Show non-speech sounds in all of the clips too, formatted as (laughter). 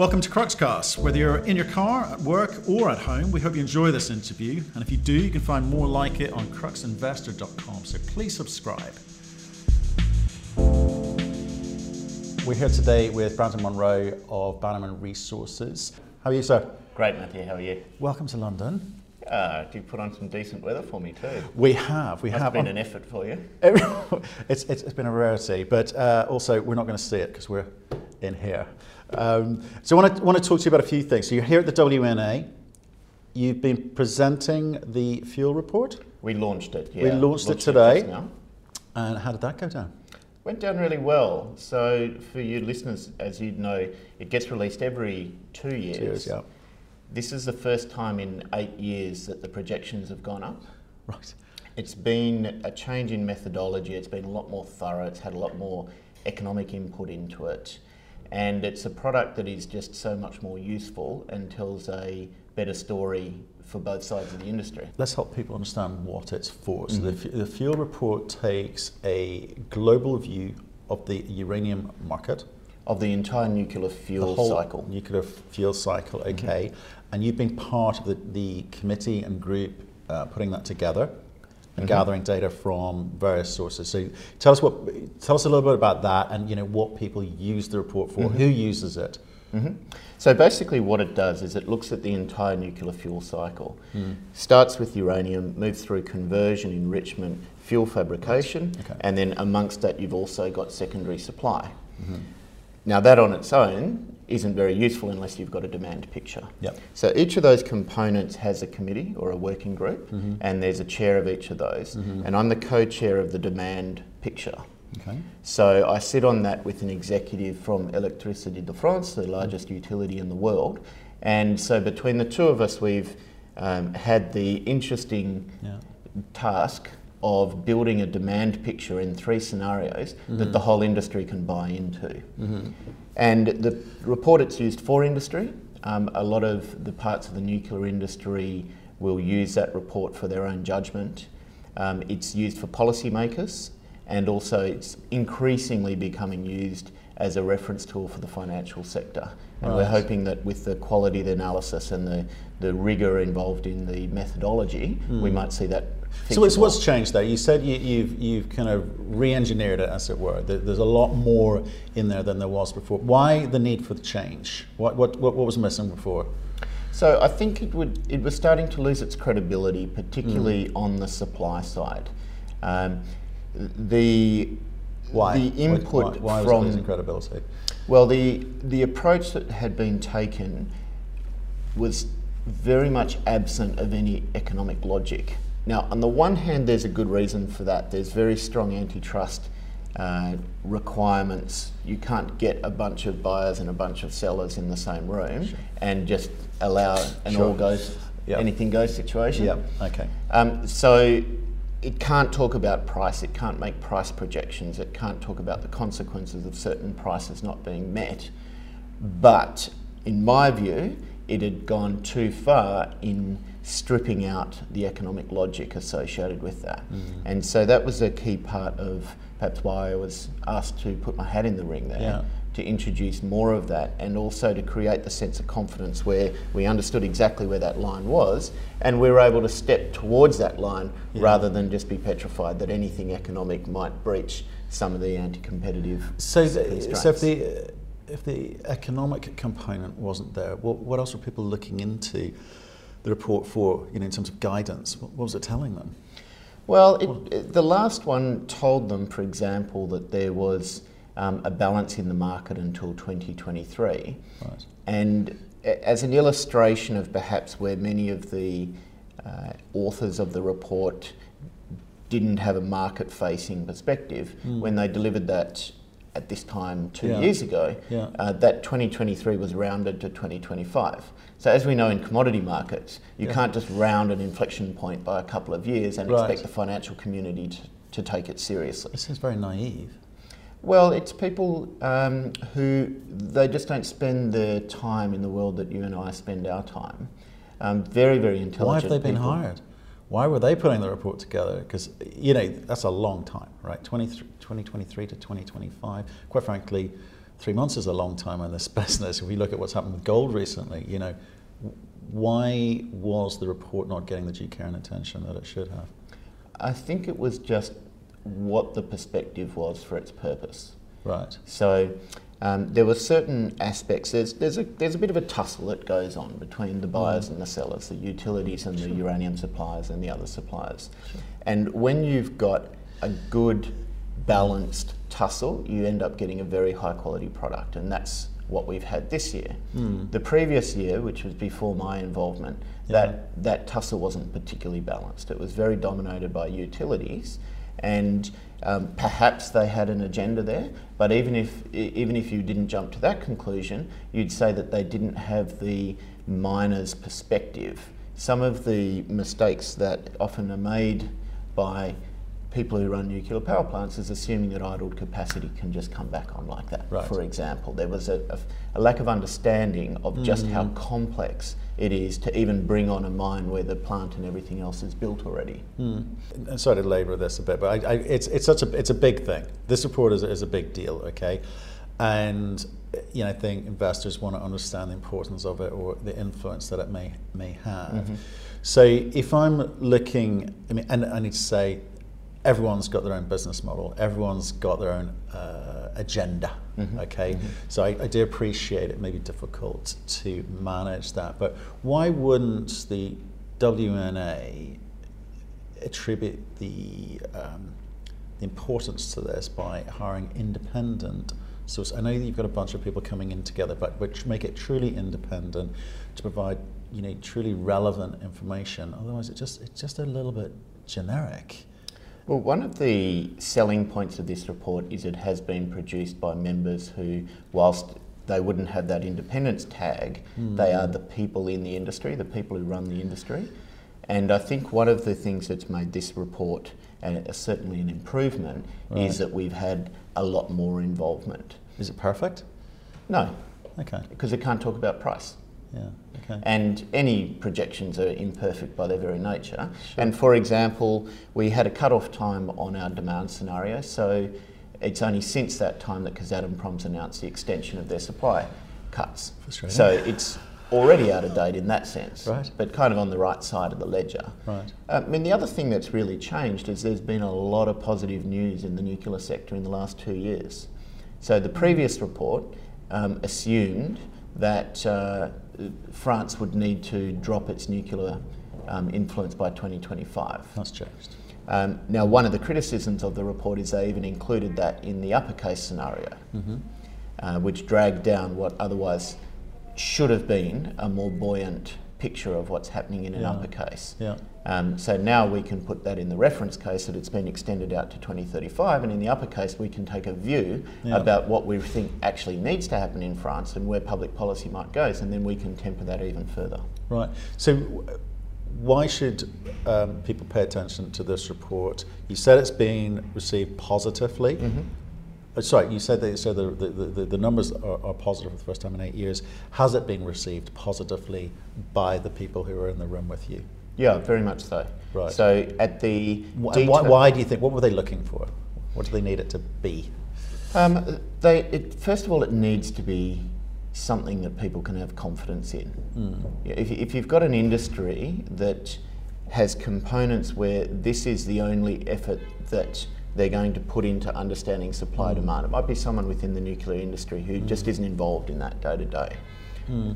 Welcome to Cruxcast. Whether you're in your car, at work, or at home, we hope you enjoy this interview. And if you do, you can find more like it on cruxinvestor.com. So please subscribe. We're here today with Brandon Munro of Bannerman Resources. How are you, sir? Great, Matthew. How are you? Welcome to London. Uh, you put on some decent weather for me too? We have. We have. been an effort for you. (laughs) it's, it's, it's been a rarity, but uh, also we're not going to see it because we're in here. Um, so I want to, want to talk to you about a few things. So you're here at the WNA. You've been presenting the fuel report. We launched it. Yeah. We launched, it today. now. And how did that go down? Went down really well. So for you listeners, as you know, it gets released every two years. Two years, yeah. This is the first time in eight years that the projections have gone up. Right. It's been a change in methodology. It's been a lot more thorough. It's had a lot more economic input into it. And it's a product that is just so much more useful and tells a better story for both sides of the industry. Let's help people understand what it's for. So the, f- the fuel report takes a global view of the uranium market, Of the entire nuclear the fuel whole cycle. nuclear fuel cycle. Okay, and you've been part of the, the committee and group uh, putting that together and mm-hmm. gathering data from various sources. So tell us what, tell us a little bit about that, and you know what people use the report for, mm-hmm. who uses it. hmm So basically, what it does is it looks at the entire nuclear fuel cycle. Hmm. Starts with uranium, moves through conversion, enrichment, fuel fabrication, Okay. and then amongst that, you've also got secondary supply. Mm-hmm. Now, that on its own isn't very useful unless you've got a demand picture. Yep. So each of those components has a committee or a working group, mm-hmm. and there's a chair of each of those. Mm-hmm. And I'm the co-chair of the demand picture. Okay. So I sit on that with an executive from Electricité de France, the largest mm. utility in the world. And so between the two of us, we've um, had the interesting Yeah. task of building a demand picture in three scenarios that mm-hmm. the whole industry can buy into. And the report it's used for industry. Um, a lot of the parts of the nuclear industry will use that report for their own judgment. Um, it's used for policymakers, and also it's increasingly becoming used as a reference tool for the financial sector. And we're hoping that with the quality of the analysis and the, the rigour involved in the methodology, we might see that. So what's, changed there? You said you, you've, you've kind of re-engineered it, as it were. There's a lot more in there than there was before. Why the need for the change? What, what, what, what was missing before? So I think it would it was starting to lose its credibility, particularly on the supply side. Um, the Why? the input why, why was it losing credibility? well the the approach that had been taken was very much absent of any economic logic. Now, on the one hand, there's a good reason for that. There's very strong antitrust uh, requirements. You can't get a bunch of buyers and a bunch of sellers in the same room and just allow an Sure. all goes, Yep. anything goes situation. Yeah. Okay. Um, so it can't talk about price, it can't make price projections, it can't talk about the consequences of certain prices not being met. But in my view, it had gone too far in stripping out the economic logic associated with that. Mm. And so that was a key part of perhaps why I was asked to put my hat in the ring there Yeah. to introduce more of that and also to create the sense of confidence where we understood exactly where that line was and we were able to step towards that line rather than just be petrified that anything economic might breach some of the anti-competitive So, the, so if the if the economic component wasn't there, what, what else were people looking into the report for? You know, in terms of guidance, what, was it telling them? Well, it, it- the last one told them, for example, that there was um, a balance in the market until 2023. Right. And as an illustration of perhaps where many of the uh, authors of the report didn't have a market facing perspective, when they delivered that at this time two Yeah. years ago, Yeah. uh, that 2023 was rounded to 2025. So, as we know in commodity markets, you Yeah. can't just round an inflection point by a couple of years and Right. expect the financial community to, to take it seriously. It seems very naive. Well, it's people um, who they just don't spend their time in the world that you and I spend our time. Um, very, very intelligent. Why have they been people. hired? Why were they putting the report together? Because, you know, that's a long time, right? 20, 2023 to 2025. Quite frankly, three months is a long time in this (laughs) business. If we look at what's happened with gold recently, you know, why was the report not getting the due care and attention that it should have? I think it was just what the perspective was for its purpose. Right. So um, there were certain aspects. There's, there's, a, there's a bit of a tussle that goes on between the buyers mm. and the sellers, the utilities and sure. the uranium suppliers and the other suppliers. Sure. And when you've got a good, balanced tussle, you end up getting a very high quality product. And that's what we've had this year. Mm. The previous year, which was before my involvement, yeah. that, that tussle wasn't particularly balanced. It was very dominated by utilities and um, perhaps they had an agenda there, but even if even if you didn't jump to that conclusion, you'd say that they didn't have the miner's perspective. Some of the mistakes that often are made by people who run nuclear power plants is assuming that idled capacity can just come back on like that. Right. For example, there was a, a, a, lack of understanding of just mm. how complex it is to even bring on a mine where the plant and everything else is built already. Mm. And sorry to labour this a bit, but I, I, it's, it's such a it's a big thing. This report is, is a big deal, okay? And you know, I think investors want to understand the importance of it or the influence that it may may have. Mm-hmm. So if I'm looking, I mean, and I need to say everyone's got their own business model, everyone's got their own uh, agenda. Mm-hmm. Okay, mm-hmm. so I, I, do appreciate it may be difficult to manage that, but why wouldn't the WNA attribute the, um, the importance to this by hiring independent? So I know you've got a bunch of people coming in together, but which make it truly independent to provide you know truly relevant information. Otherwise, it just it's just a little bit generic. Well, one of the selling points of this report is it has been produced by members who, whilst they wouldn't have that independence tag, mm. they are the people in the industry, the people who run the industry. And I think one of the things that's made this report, and certainly an improvement, right. is that we've had a lot more involvement. Is it perfect? No. Okay. Because it can't talk about price. Yeah, okay. And any projections are imperfect by their very nature. Sure. And for example, we had a cut-off time on our demand scenario, so it's only since that time that Kazatomprom's announced the extension of their supply cuts. So it's already out of date in that sense, right. but kind of on the right side of the ledger. Right. Uh, I mean, the other thing that's really changed is there's been a lot of positive news in the nuclear sector in the last two years. So the previous report um, assumed that uh, France would need to drop its nuclear um, influence by 2025. That's changed. Um, now, one of the criticisms of the report is they even included that in the upper case scenario, mm-hmm. uh, which dragged down what otherwise should have been a more buoyant picture of what's happening in an yeah. upper case. Yeah. Um, so now we can put that in the reference case that it's been extended out to 2035, and in the upper case we can take a view yeah. about what we think actually needs to happen in France and where public policy might go, and then we can temper that even further. Right. So why should um, people pay attention to this report? You said it's being received positively. Mm-hmm. Uh, sorry, you said that so the, the, the, the numbers are, are, positive for the first time in eight years. Has it been received positively by the people who are in the room with you? Yeah, very much so. Right. So at the why, why, do you think? What were they looking for? What do they need it to be? Um, they it, first of all, it needs to be something that people can have confidence in. Mm. If, if you've got an industry that has components where this is the only effort that they're going to put into understanding supply mm. demand. It might be someone within the nuclear industry who mm. just isn't involved in that day to day.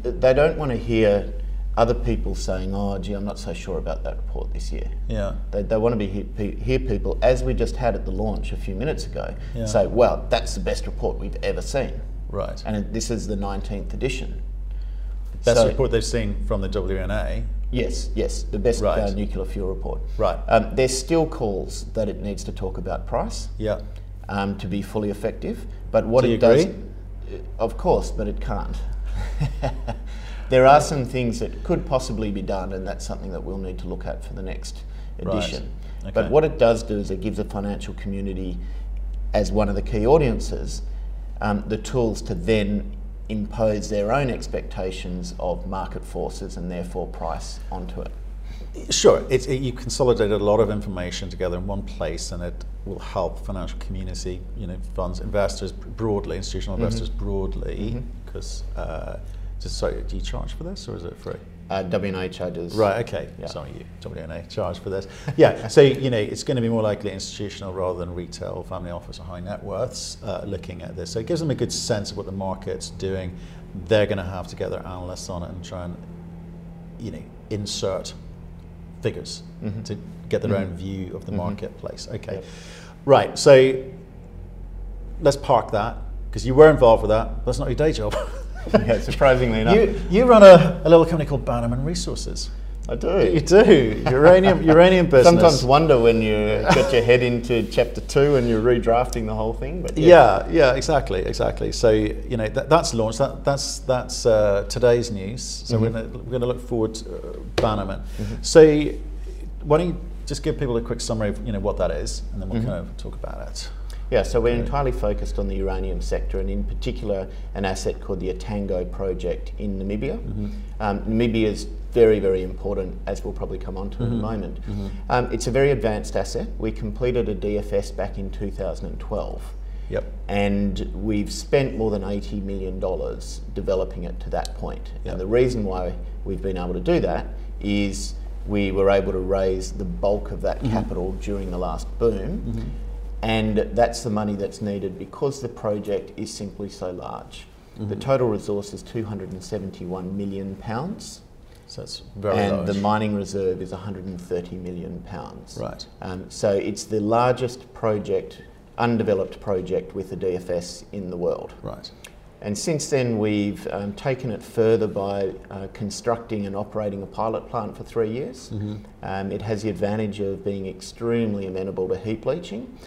They don't want to hear other people saying, "Oh, gee, I'm not so sure about that report this year." Yeah. They, they want to be hear, hear people, as we just had at the launch a few minutes ago, yeah. say, "Well, that's the best report we've ever seen." Right. And this is the 19th edition. Best so, report they've seen from the WNA. Yes, yes, the best right. uh, nuclear fuel report. Right. Um, there's still calls that it needs to talk about price. Yeah. Um, to be fully effective, but what Do it agree? does, of course, but it can't. (laughs) there are some things that could possibly be done, and that's something that we'll need to look at for the next edition. Right. Okay. But what it does do is it gives the financial community, as one of the key audiences, um, the tools to then impose their own expectations of market forces and therefore price onto it. Sure, it's, it, you consolidated a lot of information together in one place, and it will help financial community, you know, funds, investors broadly, institutional Mm-hmm. investors broadly. Because, uh, just sorry, do you charge for this, or is it free? Uh, WNA charges. Right. Okay. Yeah. Sorry, you WNA charge for this. Yeah. so you know, it's going to be more likely institutional rather than retail, family office, or high net worths uh, looking at this. So it gives them a good sense of what the market's doing. They're going to have to get their analysts on it and try and, you know, insert figures to get their own view of the marketplace. Okay. Yep. Right. So let's park that because you were involved with that. That's not your day job. (laughs) (laughs) yeah, surprisingly enough. You, you run a, a little company called Bannerman Resources. I do. You do uranium uranium business. Sometimes wonder when you get your head into chapter two and you're redrafting the whole thing. But yeah, yeah, yeah, exactly, exactly. So you know that, that's launched. That, that's that's uh, today's news. So we're gonna, we're going to look forward to uh, Bannerman. So why don't you just give people a quick summary of you know what that is, and then we'll kind of talk about it. Yeah, so we're entirely focused on the uranium sector and in particular an asset called the Etango project in Namibia. Mm-hmm. Um, Namibia is very, very important, as we'll probably come on to in a mm-hmm. moment. Mm-hmm. Um, it's a very advanced asset. We completed a DFS back in 2012 Yep. and we've spent more than $80 million developing it to that point. Yep. And the reason why we've been able to do that is we were able to raise the bulk of that capital during the last boom. And that's the money that's needed because the project is simply so large. The total resource is 271 million pounds, So it's very and large. the mining reserve is 130 million pounds. Right. Um, so it's the largest project, undeveloped project with a DFS in the world. right. And since then, we've um, taken it further by uh, constructing and operating a pilot plant for three years. Um, it has the advantage of being extremely amenable to heap leaching,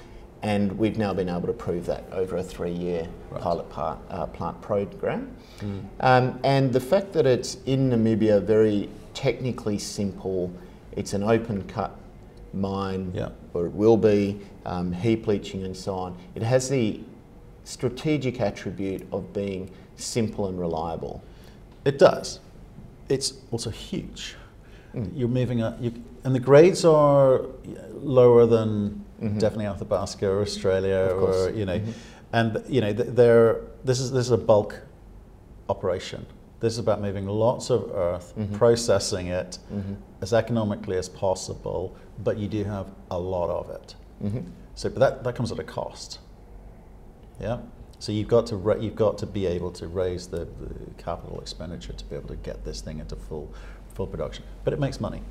and we've now been able to prove that over a three-year Right. pilot part, uh, plant program. Um, and the fact that it's in Namibia, very technically simple, it's an open-cut mine, Yeah. or it will be, um, heap leaching and so on. It has the strategic attribute of being simple and reliable. It does. It's also huge. You're moving up, you, and the grades are lower than Mm-hmm. definitely Athabasca or Australia Of or you know, mm-hmm. and you know th- they're this is this is a bulk operation. This is about moving lots of earth, mm-hmm. processing it as economically as possible, but you do have a lot of it. So, but that, that comes at a cost. Yeah. So you've got to you've got to be able to raise the, the capital expenditure to be able to get this thing into full full production. But it makes money.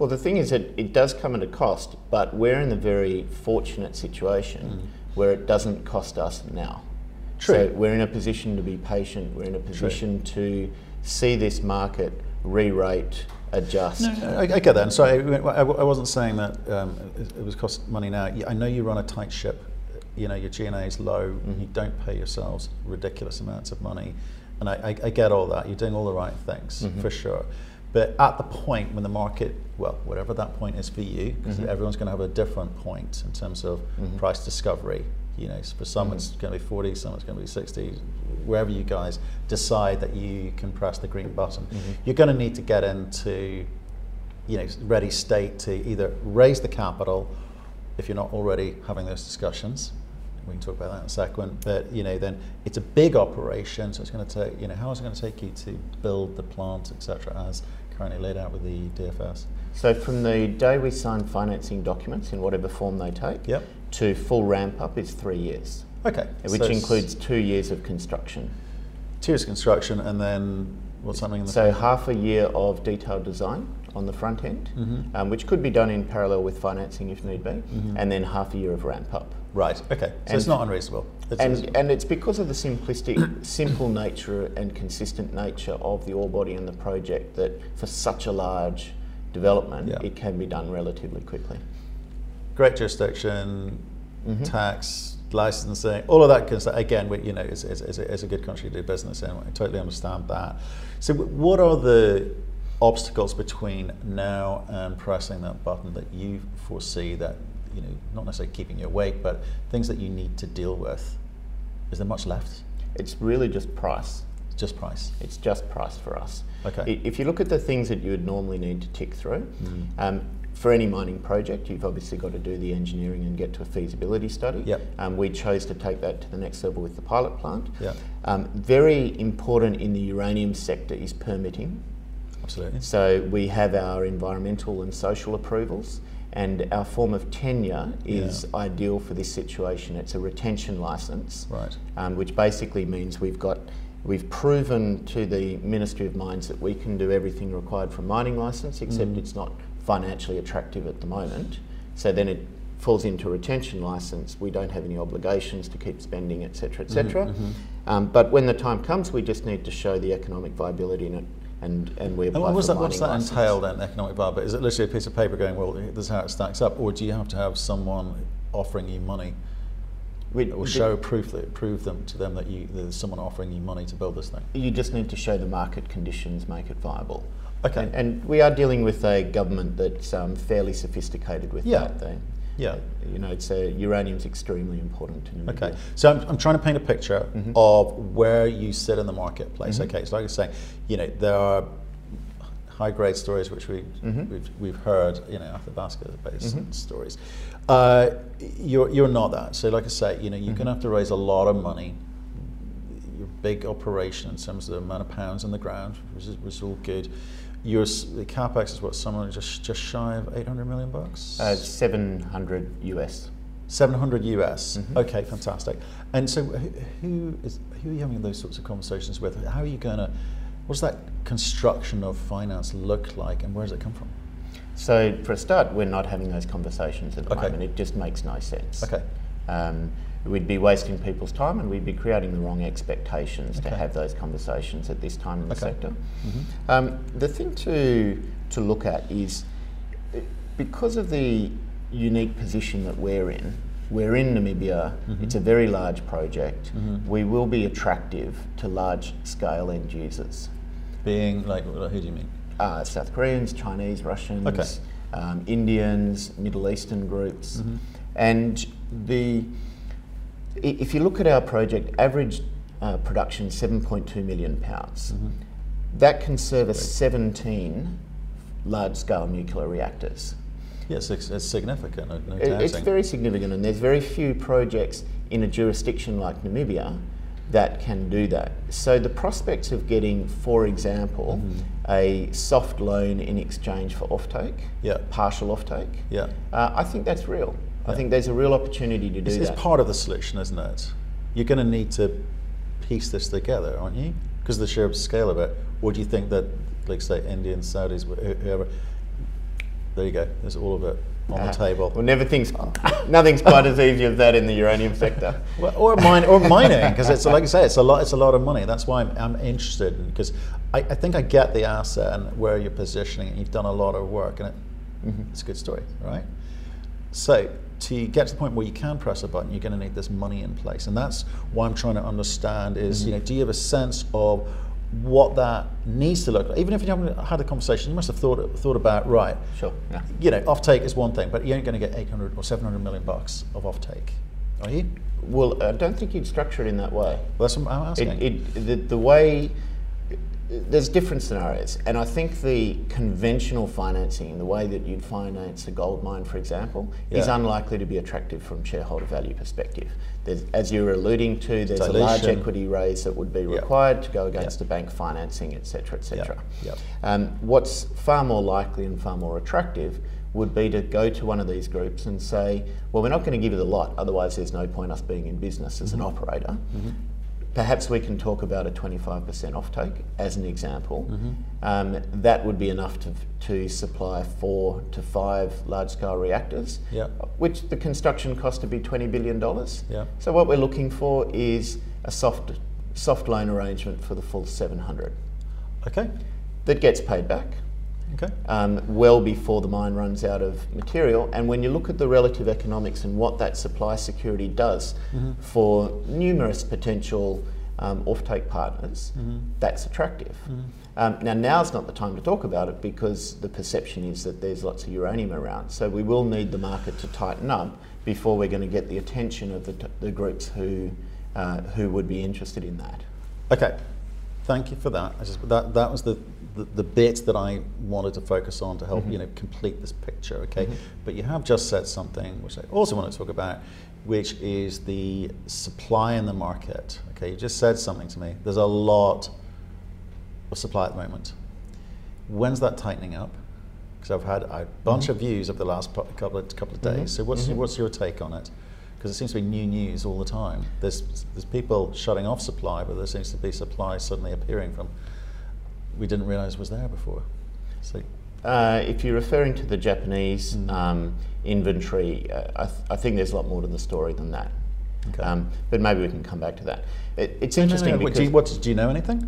Well, the thing is that it does come at a cost, but we're in the very fortunate situation mm. where it doesn't cost us now. True. So we're in a position to be patient. We're in a position to see this market re-rate, adjust. I, I get that. And sorry, I, I I wasn't saying that um, it, it was cost money now. I know you run a tight ship. You know your G&A is low. Mm-hmm. You don't pay yourselves ridiculous amounts of money, and I, I, I get all that. You're doing all the right things mm-hmm. for sure. But at the point when the market, well, whatever that point is for you, because mm-hmm. everyone's going to have a different point in terms of mm-hmm. price discovery. You know, for some it's going to be 40, some it's going to be 60. Wherever you guys decide that you can press the green button, mm-hmm. you're going to need to get into you know, ready state to either raise the capital if you're not already having those discussions. We can talk about that in a second. But you know, then it's a big operation, so it's going to take. You know, how is it going to take you to build the plant, etc., as currently laid out with the DFS? So from the day we sign financing documents in whatever form they take Yep. to full ramp up is three years, Okay. which so includes two years of construction. two years of construction, and then what's happening in the So half a year of detailed design on the front end, Mm-hmm. um, which could be done in parallel with financing if need be, and then half a year of ramp up. Right? Okay, so it's not unreasonable. It's, And, and it's because of the simplistic, simple nature and consistent nature of the ore body and the project that for such a large development, Yeah. it can be done relatively quickly. great jurisdiction, Mm-hmm. tax, licensing, all of that kind of stuff. Again, we, you know, it's, it's, it's, a, it's a good country to do business in. I totally understand that. So, what are the obstacles between now and pressing that button that you foresee that, you know, not necessarily keeping you awake, but things that you need to deal with? Is there much left? It's really just price. It's just price. It's just price for us. Okay. If you look at the things that you would normally need to tick through, Mm. um, for any mining project, you've obviously got to do the engineering and get to a feasibility study. Yep. Um, we chose to take that to the next level with the pilot plant. Yep. Um, very important in the uranium sector is permitting. Absolutely. So we have our environmental and social approvals, and our form of tenure is Yeah. ideal for this situation. It's a retention license, Right. um, which basically means we've got we've proven to the Ministry of Mines that we can do everything required for a mining license, except Mm. it's not financially attractive at the moment. So then it falls into a retention license. We don't have any obligations to keep spending, etc., etc. Mm-hmm, Um, but when the time comes, we just need to show the economic viability in it, and and we And apply what was for a that, what's that license. entail then, economic viability? Is it literally a piece of paper going, well, this is how it stacks up, or do you have to have someone offering you money We- or show proof that prove them to them that you there's someone offering you money to build this thing? You just need to show the market conditions make it viable. Okay. And, and we are dealing with a government that's um, fairly sophisticated with Yeah. that. They, Yeah. You know, it's a, uranium's extremely important to Namibia. Okay, so I'm, I'm trying to paint a picture mm-hmm. of where you sit in the marketplace. Mm-hmm. Okay, so like I was saying, you know, there are high grade stories which we, mm-hmm. we've, we've heard, you know, basket based stories. Uh, you're, you're not that. So, like I say, you know, you're going to have to raise a lot of money. Your big operation in terms of the amount of pounds in the ground, which is, which is all good. Your the capex is what, somewhere just just shy of 800 million bucks. Uh, 700 US. 700 US. Mm-hmm. Okay, fantastic. And so, who, who is who are you having those sorts of conversations with? How are you going to? What does that construction of finance look like, and where does it come from? So, for a start, we're not having those conversations at the Okay. moment. It just makes no sense. Okay. Um, we'd be wasting people's time and we'd be creating the wrong expectations to have those conversations at this time in the Okay. Mm-hmm. sector. Um, the thing to, to look at is because of the unique position that we're in, we're in Namibia, Mm-hmm. it's a very large project, we will be attractive to large scale end users. Being like, who do you mean? Uh, South Koreans, Chinese, Russians, Okay. um, Indians, Middle Eastern groups. Mm-hmm. And the, if you look at our project, average uh, production 7.2 million pounds. Mm-hmm. That can service 17 large scale nuclear reactors. Yes, it's, it's significant. No, no It- It's very significant, and there's very few projects in a jurisdiction like Namibia that can do that. So the prospects of getting, for example, Mm-hmm. a soft loan in exchange for offtake, Yeah. partial offtake, yeah. uh, I think that's real. I think there's a real opportunity to do It's, it's part of the solution, isn't it? You're going to need to piece this together, aren't you? Because of the sheer scale of it. Or do you think that, like, say, Indians, Saudis, whoever, there you go, there's all of it on Uh, the table. Well, never things, nothing's quite as easy as that in the uranium sector. (laughs) Well, or mine, or mining, because it's like I say, it's a lot. It's a lot of money. That's why I'm, I'm interested, because I, I think I get the asset and where you're positioning. it. You've done a lot of work, and it, it's a good story, right? So to get to the point where you can press a button, you're going to need this money in place, and that's why I'm trying to understand is, you mm-hmm. know, do you have a sense of what that needs to look like? Even if you haven't had a conversation, you must have thought thought about right. Sure, yeah. You know, offtake is one thing, but you ain't going to get 800 or 700 million bucks of offtake, are you? Well, I don't think you'd structure it in that way. Well, that's what I'm asking. It, it, the, the way there's different scenarios, and I think the conventional financing, the way that you'd finance a gold mine, for example, is unlikely to be attractive from shareholder value perspective. There's, as you were alluding to, there's a large equity raise that would be Yeah. required to go against the bank financing, etc., etc. Yeah. Um, what's far more likely and far more attractive would be to go to one of these groups and say, well, we're not going to give you the lot, otherwise there's no point us being in business as an operator. Perhaps we can talk about a 25% offtake as an example. Um, that would be enough to, to supply four to five large scale reactors, Yeah. which the construction cost to be $20 billion. Yeah. So, what we're looking for is a soft, soft loan arrangement for the full 700 Okay. that gets paid back Okay. um, well before the mine runs out of material. And when you look at the relative economics and what that supply security does for numerous potential um, offtake partners, that's attractive. Um, now, now's not the time to talk about it because the perception is that there's lots of uranium around. So we will need the market to tighten up before we're going to get the attention of the, t- the groups who, uh, who would be interested in that. Okay. thank you for that. I just, that, that was the, the, the bit that I wanted to focus on to help Mhm. you know complete this picture. Okay, Mhm. but you have just said something which I also want to talk about, which is the supply in the market. Okay, you just said something to me. There's a lot of supply at the moment. When's that tightening up? Because I've had a bunch Mhm. of views over the last couple of couple of days. So what's Mhm. what's your take on it? Because it seems to be new news all the time. There's there's people shutting off supply, but there seems to be supply suddenly appearing from we didn't realize was there before. So Uh, if you're referring to the Japanese Mm. um, inventory, uh, I, th- I think there's a lot more to the story than that. Okay. Um, but maybe we can come back to that. It, it's No, no, no, interesting what, do you, what do you know anything?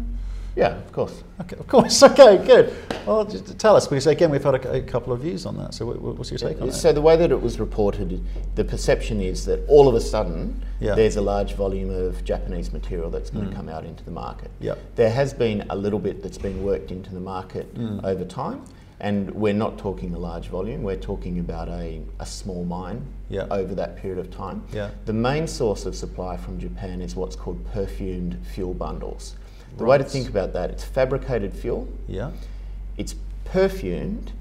Yeah, of course. Okay, of course. (laughs) Okay, good. Well, just tell us because again we've had a, a couple of views on that. So what's your take on it? So the way that it was reported, the perception is that all of a sudden Yeah. there's a large volume of Japanese material that's going Mm. to come out into the market. Yep. There has been a little bit that's been worked into the market Mm. over time, and we're not talking a large volume. We're talking about a, a small mine Yeah. over that period of time. Yeah. The main source of supply from Japan is what's called perfumed fuel bundles. The way to think about that, it's fabricated fuel Yeah. it's perfumed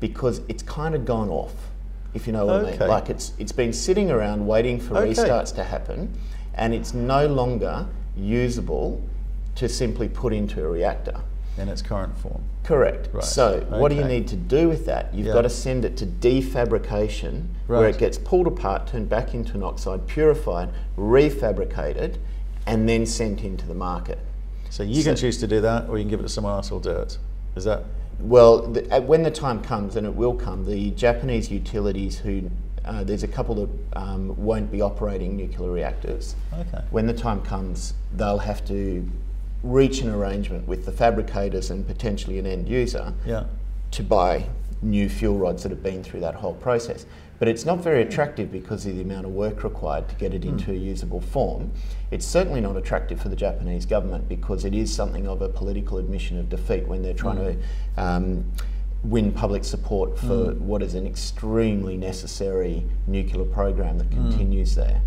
because it's kind of gone off, if you know what I Okay. mean. Like it's it's been sitting around waiting for Okay. restarts to happen, and it's no longer usable to simply put into a reactor. In its current form. Correct. Right. So what do you need to do with that? You've Yeah. got to send it to defabrication, where it gets pulled apart, turned back into an oxide, purified, refabricated, and then sent into the market. So you can choose to do that, or you can give it to someone else who'll do it. Is that Well, the, uh, when the time comes, and it will come, the Japanese utilities who uh, there's a couple that um, won't be operating nuclear reactors. okay? When the time comes, they'll have to reach an arrangement with the fabricators and potentially an end user Yeah. to buy new fuel rods that have been through that whole process. But it's not very attractive because of the amount of work required to get it into a usable form. It's certainly not attractive for the Japanese government because it is something of a political admission of defeat when they're trying to um, win public support for what is an extremely necessary nuclear program that continues there.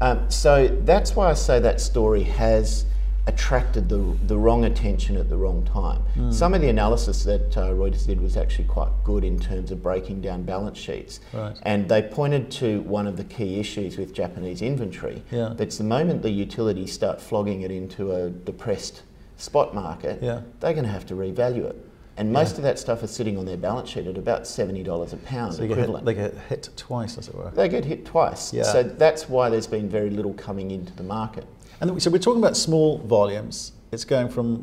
Um, so that's why I say that story has attracted the, the wrong attention at the wrong time. Some of the analysis that uh, Reuters did was actually quite good in terms of breaking down balance sheets. Right. And they pointed to one of the key issues with Japanese inventory. Yeah. That's the moment the utilities start flogging it into a depressed spot market, Yeah. they're going to have to revalue it. And most of that stuff is sitting on their balance sheet at about $70 a pound So you get hit, they get hit twice, as it were. They get hit twice. Yeah. So that's why there's been very little coming into the market. And so we're talking about small volumes. It's going from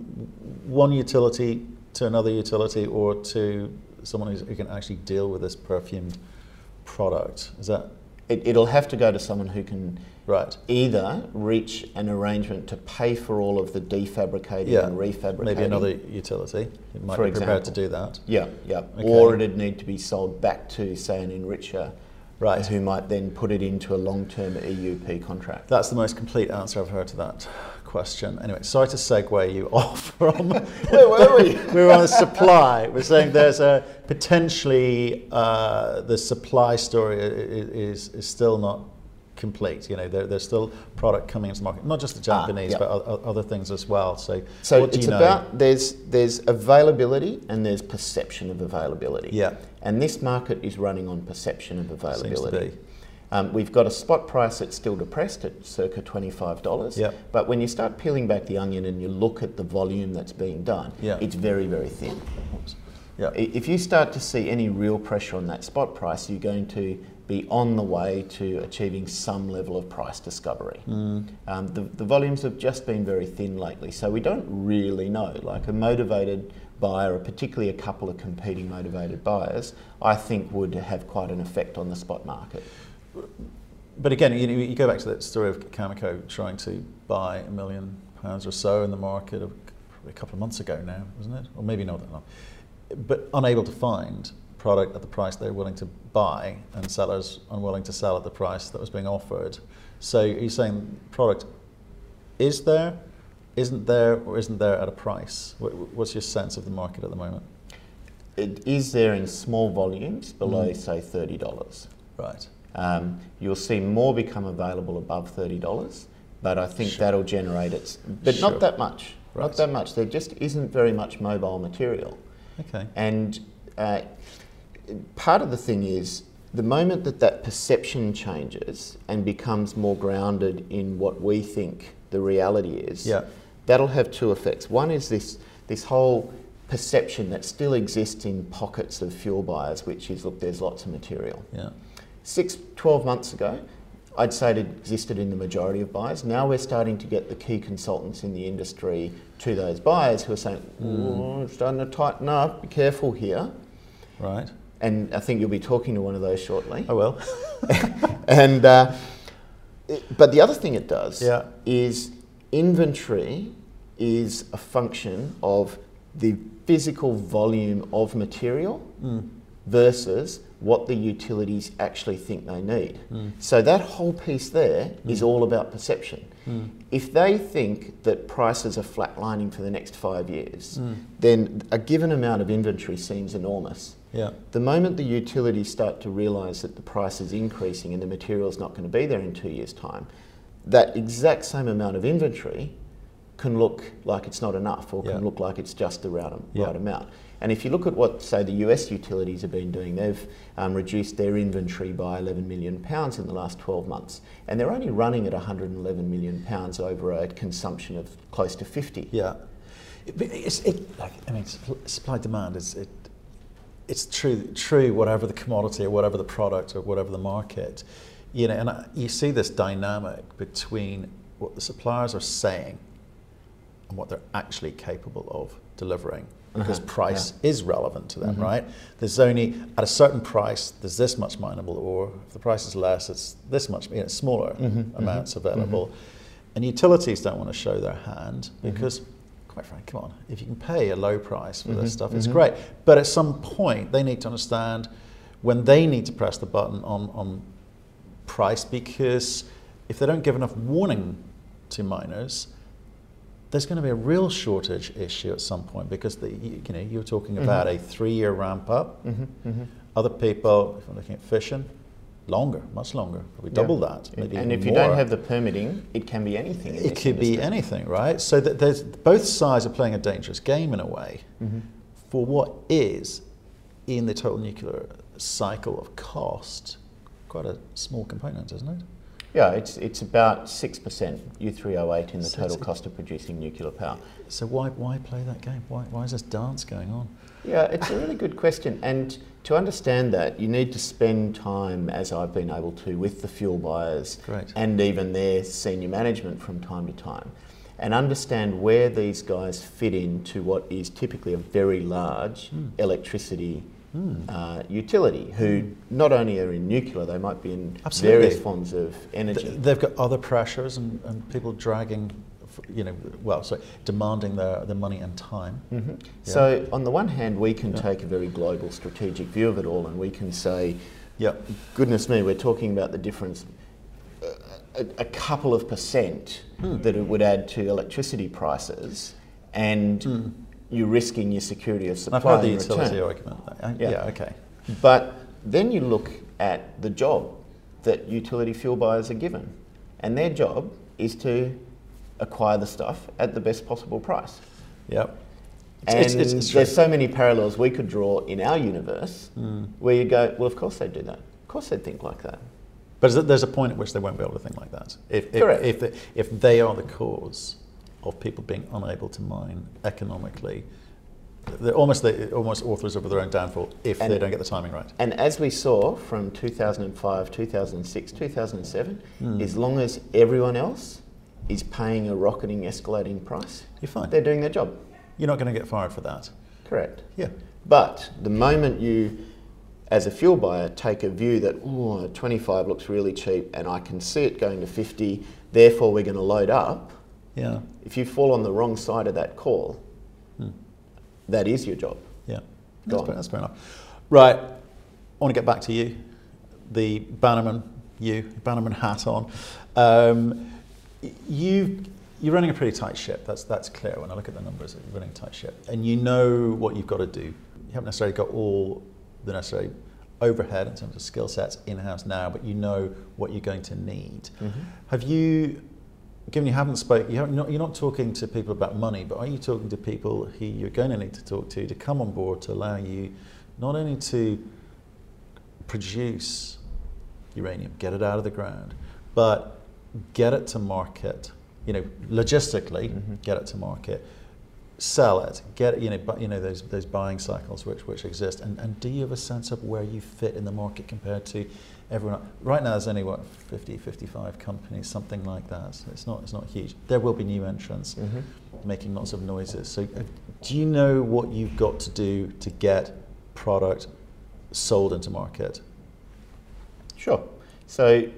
one utility to another utility, or to someone who's, who can actually deal with this perfumed product. Is that It, it'll have to go to someone who can right? either reach an arrangement to pay for all of the defabricating Yeah. and refabricating. Maybe another utility who might For be prepared to do that. Yeah, yeah. Okay. Or it'd need to be sold back to, say, an enricher, Right. who might then put it into a long-term EUP contract. That's the most complete answer I've heard to that question. Anyway, sorry to segue you (laughs) off from (laughs) Where were we? (laughs) we were on the supply. We're saying there's a potentially uh, the supply story is is still not complete. You know, there, there's still product coming into the market, not just the Ah, Japanese, but o- o- other things as well. So, So it's you know? about there's there's availability and there's perception of availability. Yeah. And this market is running on perception of Seems to availability. be. Um, we've got a spot price that's still depressed at circa $25. Yep. But when you start peeling back the onion and you look at the volume that's being done, Yeah. it's very, very thin. Oops. Yeah. If you start to see any real pressure on that spot price, you're going to be on the way to achieving some level of price discovery. Mm. Um, the, the volumes have just been very thin lately, so we don't really know. Like a motivated buyer, or particularly a couple of competing motivated buyers, I think would have quite an effect on the spot market. But again, you, you go back to that story of Cameco trying to buy a million pounds or so in the market a couple of months ago now, wasn't it? Or maybe not that long. But unable to find product at the price they're willing to buy, and sellers unwilling to sell at the price that was being offered. So are you saying product is there, isn't there, or isn't there at a price? What's your sense of the market at the moment? It is there in small volumes below, Mm. say, $30. Right. Um, you'll see more become available above $30, but I think Sure. that'll generate it, but Sure. not that much. Not that much. There just isn't very much mobile material. Okay. And uh, part of the thing is the moment that that perception changes and becomes more grounded in what we think the reality is, Yeah. that'll have two effects. One is this, this whole perception that still exists in pockets of fuel buyers, which is look, there's lots of material. Yeah. Six, 12 months ago, I'd say it existed in the majority of buyers. Now we're starting to get the key consultants in the industry to those buyers who are saying, oh, it's starting to tighten up, be careful here. Right. And I think you'll be talking to one of those shortly. I will. (laughs) And, uh, it- but the other thing it does Yeah. is inventory is a function of the physical volume of material Mm. versus what the utilities actually think they need. Mm. So that whole piece there is all about perception. Mm. If they think that prices are flatlining for the next five years, Mm. then a given amount of inventory seems enormous. Yeah. The moment the utilities start to realise that the price is increasing and the material is not going to be there in two years' time, that exact same amount of inventory can look like it's not enough or Yeah. can look like it's just the right, Yeah. right amount. And if you look at what, say, the US utilities have been doing, they've um, reduced their inventory by 11 million pounds in the last 12 months, and they're only running at 111 million pounds over a consumption of close to 50. Yeah. It, it, like, I mean, supply demand is it. It's true, true. Whatever the commodity or whatever the product or whatever the market, you know, and I, you see this dynamic between what the suppliers are saying and what they're actually capable of delivering. Because Uh-huh, price is relevant to them, Mhm. right? There's only at a certain price, there's this much mineable ore. If the price is less, it's this much, you know, smaller Mhm, amounts mhm, available. And utilities don't want to show their hand Mhm. because, quite frankly, come on, if you can pay a low price for this stuff, it's great. But at some point, they need to understand when they need to press the button on, on price because if they don't give enough warning to miners, there's going to be a real shortage issue at some point because the, you, you know you were talking about a three-year ramp up. Mhm, mhm. Other people, if I'm looking at fishing, longer, much longer, probably Yeah. double that, and if you more. don't have the permitting, it can be anything. It could be anything, right? So that there's both sides are playing a dangerous game in a way Mhm. for what is in the total nuclear cycle of cost quite a small component, isn't it? Yeah, it's, it's about 6% U3O8 in the total cost of producing nuclear power. So why why play that game? Why why is this dance going on? Yeah, it's a really good question. And to understand that, you need to spend time, as I've been able to, with the fuel buyers Great. and even their senior management from time to time, and understand where these guys fit into what is typically a very large Hmm. electricity Hmm. uh, utility, who not only are in nuclear, they might be in Absolutely. various forms of energy. Th- They've got other pressures and, and people dragging, you know, well, sorry, demanding their, their money and time. hmm Yeah. So, on the one hand, we can Yeah. take a very global strategic view of it all, and we can say, Yeah. goodness me, we're talking about the difference, uh, a, a couple of percent Hmm. that it would add to electricity prices, and Hmm. You're risking your security of supply I've heard the utility return. argument. Yeah. yeah, okay. But then you look at the job that utility fuel buyers are given, and their job is to acquire the stuff at the best possible price. Yep. And It's, it's, it's, there's so many parallels we could draw in our universe Mm. where you go, well, of course they'd do that. Of course they'd think like that. But there's a point at which they won't be able to think like that. If, if, Correct. if, if they are the cause of people being unable to mine economically, they're almost, the, almost authors of their own downfall if And- they don't get the timing right. And as we saw from 2005, 2006, 2007, Mm. as long as everyone else is paying a rocketing, escalating price, You're fine. they're doing their job. You're not going to get fired for that. Correct. Yeah. But the moment you, as a fuel buyer, take a view that, oh, 25 looks really cheap and I can see it going to 50, therefore we're going to load up, Yeah. if you fall on the wrong side of that call, Hmm. that is your job. Yeah. That's fair, that's fair enough. Right. I want to get back to you, the Bannerman, you, Bannerman hat on. Um, you, you're running a pretty tight ship. That's, that's clear when I look at the numbers. You're running a tight ship. And you know what you've got to do. You haven't necessarily got all the necessary overhead in terms of skill sets in house now, but you know what you're going to need. Mhm. Have you given you haven't spoke, you haven't, you're not talking to people about money, but are you talking to people who you're going to need to talk to to come on board to allow you not only to produce uranium, get it out of the ground, but get it to market, you know, logistically, mm-hmm. get it to market, sell it, get you know, but, you know those those buying cycles which which exist, and and do you have a sense of where you fit in the market compared to everyone? Right now, there's only what 50, 55 companies, something like that. So it's not it's not huge. There will be new entrants mm-hmm. making lots of noises. So, uh, do you know what you've got to do to get product sold into market? Sure. So,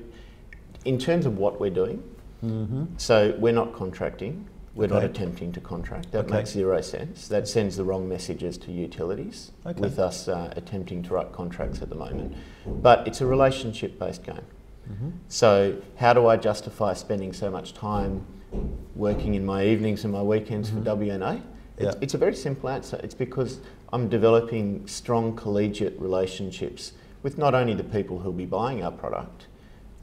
in terms of what we're doing, mm-hmm. so we're not contracting. We're okay. not attempting to contract. That okay. makes zero sense. That sends the wrong messages to utilities okay. with us uh, attempting to write contracts at the moment. But it's a relationship based game. Mm-hmm. So, how do I justify spending so much time working in my evenings and my weekends mm-hmm. for WNA? It's, yeah. it's a very simple answer. It's because I'm developing strong collegiate relationships with not only the people who'll be buying our product,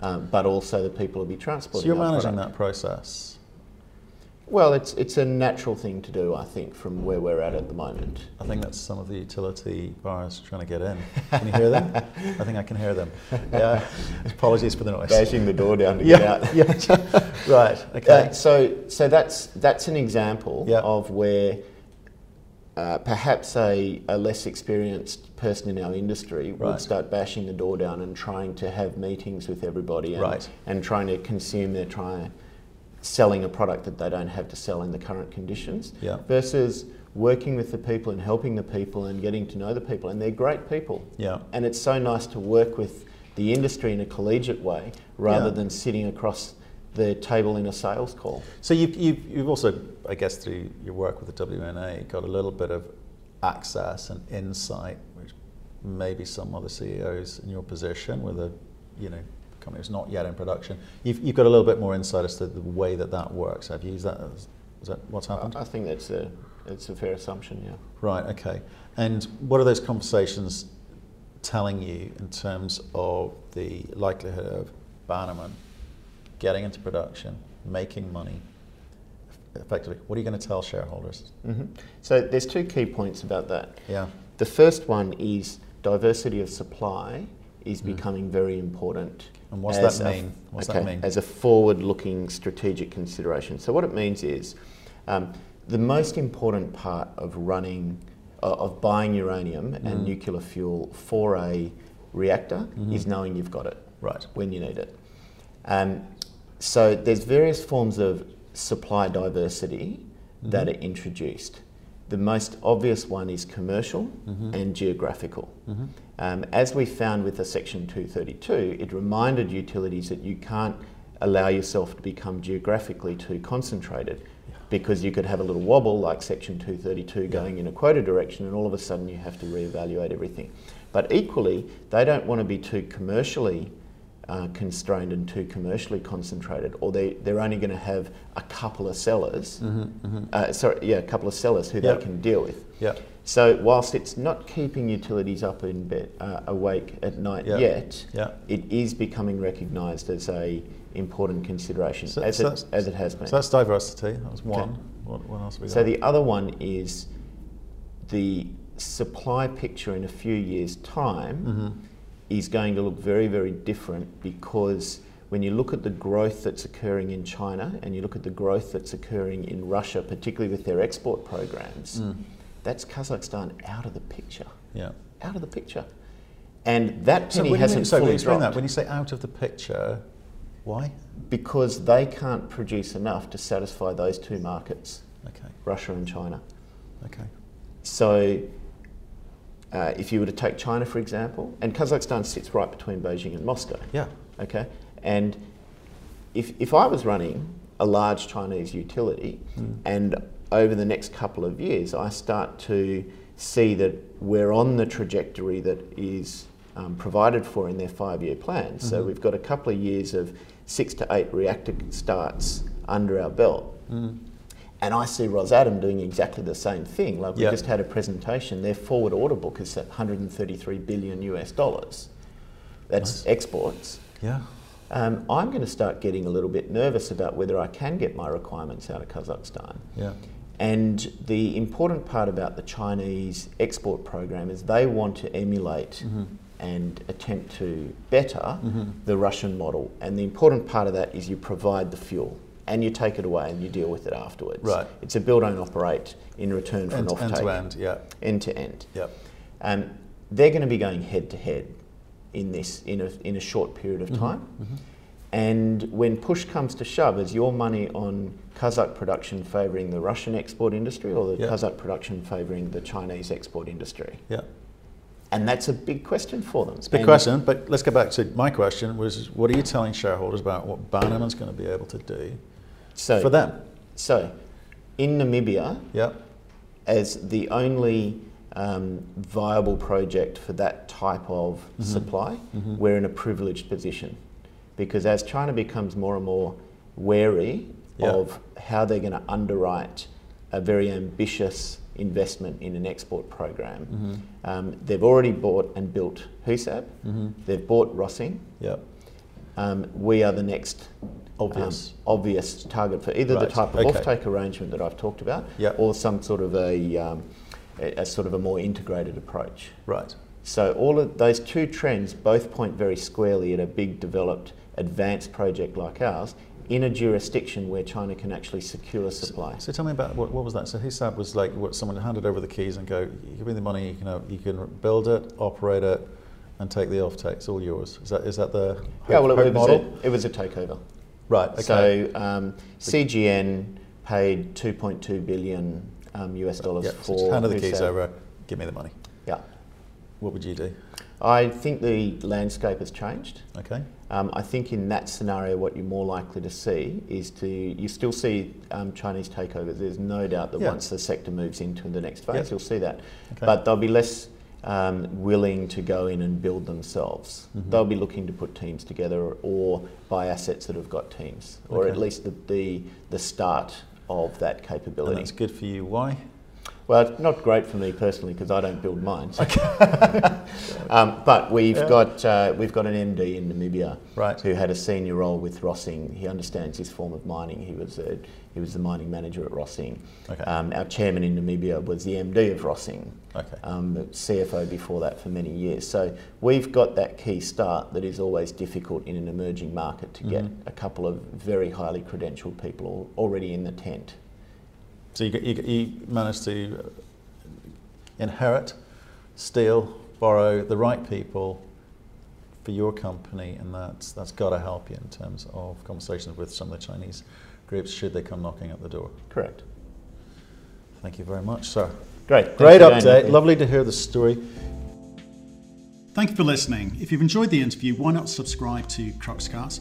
um, but also the people who'll be transporting. So you're managing product. that process. Well, it's it's a natural thing to do, I think, from where we're at at the moment. I think that's some of the utility buyers trying to get in. Can you hear them? (laughs) I think I can hear them. Yeah. Apologies for the noise. Bashing the door down to yeah, get out. (laughs) yeah. right. Okay. Uh, so so that's that's an example yeah. of where. Uh, perhaps a, a less experienced person in our industry right. would start bashing the door down and trying to have meetings with everybody and, right. and trying to consume their trying selling a product that they don't have to sell in the current conditions yeah. versus working with the people and helping the people and getting to know the people and they're great people yeah and it's so nice to work with the industry in a collegiate way rather yeah. than sitting across the table in a sales call so you've, you've, you've also i guess through your work with the wna got a little bit of access and insight which maybe some other ceos in your position with a you know company that's not yet in production. You've, you've got a little bit more insight as to the way that that works. Have you used that? Is, is that what's happened? I think that's a, it's a fair assumption, yeah. Right, okay. And what are those conversations telling you in terms of the likelihood of Bannerman getting into production, making money, effectively, what are you going to tell shareholders? Mm-hmm. So there's two key points about that. Yeah. The first one is diversity of supply is mm. becoming very important. And what's that mean? A, what's okay, that mean? As a forward-looking strategic consideration. So what it means is um, the most important part of running, uh, of buying uranium mm. and nuclear fuel for a reactor mm-hmm. is knowing you've got it. Right. When you need it. Um, so there's various forms of supply diversity mm-hmm. that are introduced. The most obvious one is commercial mm-hmm. and geographical. Um, as we found with the Section 232, it reminded utilities that you can't allow yourself to become geographically too concentrated yeah. because you could have a little wobble like Section 232 yeah. going in a quota direction and all of a sudden you have to reevaluate everything. But equally, they don't want to be too commercially uh, constrained and too commercially concentrated, or they, they're only going to have a couple of sellers. Mm-hmm, mm-hmm. Uh, sorry, yeah, a couple of sellers who yep. they can deal with. Yeah. So whilst it's not keeping utilities up in bed, uh, awake at night yep. yet, yep. it is becoming recognised as a important consideration, so, as, so it, as it has been. So that's diversity. That was one. Okay. What, what else we got? So the other one is the supply picture in a few years' time. Mm-hmm is going to look very, very different because when you look at the growth that's occurring in China and you look at the growth that's occurring in Russia, particularly with their export programs, mm. That's Kazakhstan out of the picture. Yeah. Out of the picture. And that penny so hasn't mean, so fully explain that. When you say out of the picture, why? Because they can't produce enough to satisfy those two markets. Okay. Russia and China. Okay. So uh, if you were to take China, for example, and Kazakhstan sits right between Beijing and Moscow. Yeah. Okay. And if, if I was running a large Chinese utility mm. and over the next couple of years I start to see that we're on the trajectory that is um, provided for in their five year plan. Mm-hmm. So we've got a couple of years of six to eight reactor starts under our belt. Mm. And I see Rosatom doing exactly the same thing. Like we yep. just had a presentation, their forward order book is at 133 billion US dollars. That's nice. exports. Yeah. um, I'm going to start getting a little bit nervous about whether I can get my requirements out of Kazakhstan. Yeah. And the important part about the Chinese export program is they want to emulate Mm-hmm. and attempt to better the Russian model. And the important part of that is you provide the fuel and you take it away and you deal with it afterwards. Right. It's a build, own, operate in return for End, an offtake. end to end, yeah. End to end. Yep. Um, they're going to be going head to head in this in a, in a short period Mm-hmm. of time. And when push comes to shove, is your money on Kazakh production favouring the Russian export industry or the Yeah. Kazakh production favouring the Chinese export industry? Yeah. And that's a big question for them. It's a big And question, but let's get back to my question was what are you telling shareholders about what Bannerman's going to be able to do So, for them? so in Namibia, Yeah. as the only um, viable project for that type of Mm-hmm. supply, we're in a privileged position. Because as China becomes more and more wary Yeah. of how they're going to underwrite a very ambitious investment in an export program, Mm-hmm. um, they've already bought and built Husab, Mm-hmm. they've bought Rossing. Yeah. Um, we are the next Obvious. um, obvious target for either the type of okay. offtake arrangement that I've talked about, Yep. or some sort of a, um, a, a sort of a more integrated approach. Right. So all of those two trends both point very squarely at a big developed advanced project like ours in a jurisdiction where China can actually secure supply. So tell me about what, what was that? So Husab was like what someone handed over the keys and go, give me the money, you can, have- you can build it, operate it, and take the offtake. It's all yours. Is that is that the hope, yeah, well, it, was model? a, it was a takeover. Right. Okay. So um, CGN paid 2.2 billion um, US dollars yeah. for. So just hand the keys over. Give me the money. Yeah. What would you do? I think the landscape has changed. Okay. Um, I think in that scenario, what you're more likely to see is to you still see um, Chinese takeovers. There's no doubt that Yeah. once the sector moves into the next phase, Yeah. you'll see that. Okay. But they'll be less um, willing to go in and build themselves. Mm-hmm. They'll be looking to put teams together or buy assets that have got teams, or Okay. at least the, the the start of that And capability. that's good for you. Why? Well, it's not great for me personally because I don't build mines. (laughs) um, but we've Yeah. got uh, we've got an MD in Namibia Right. who had a senior role with Rossing. He understands this form of mining. He was a, he was the mining manager at Rossing. Okay. Um, our chairman in Namibia was the MD of Rossing. Okay. Um, CFO before that for many years. So we've got that key start that is always difficult in an emerging market to get Mm-hmm. a couple of very highly credentialed people already in the tent. So you, got- you, got- you managed to uh, inherit, steal, borrow the right people for your company, and that's that's got to help you in terms of conversations with some of the Chinese groups should they come knocking at the door. Correct. Thank you very much, sir. Great. Great for joining update. me. Lovely to hear the story. Thank you for listening. If you've enjoyed the interview, why not subscribe to Cruxcast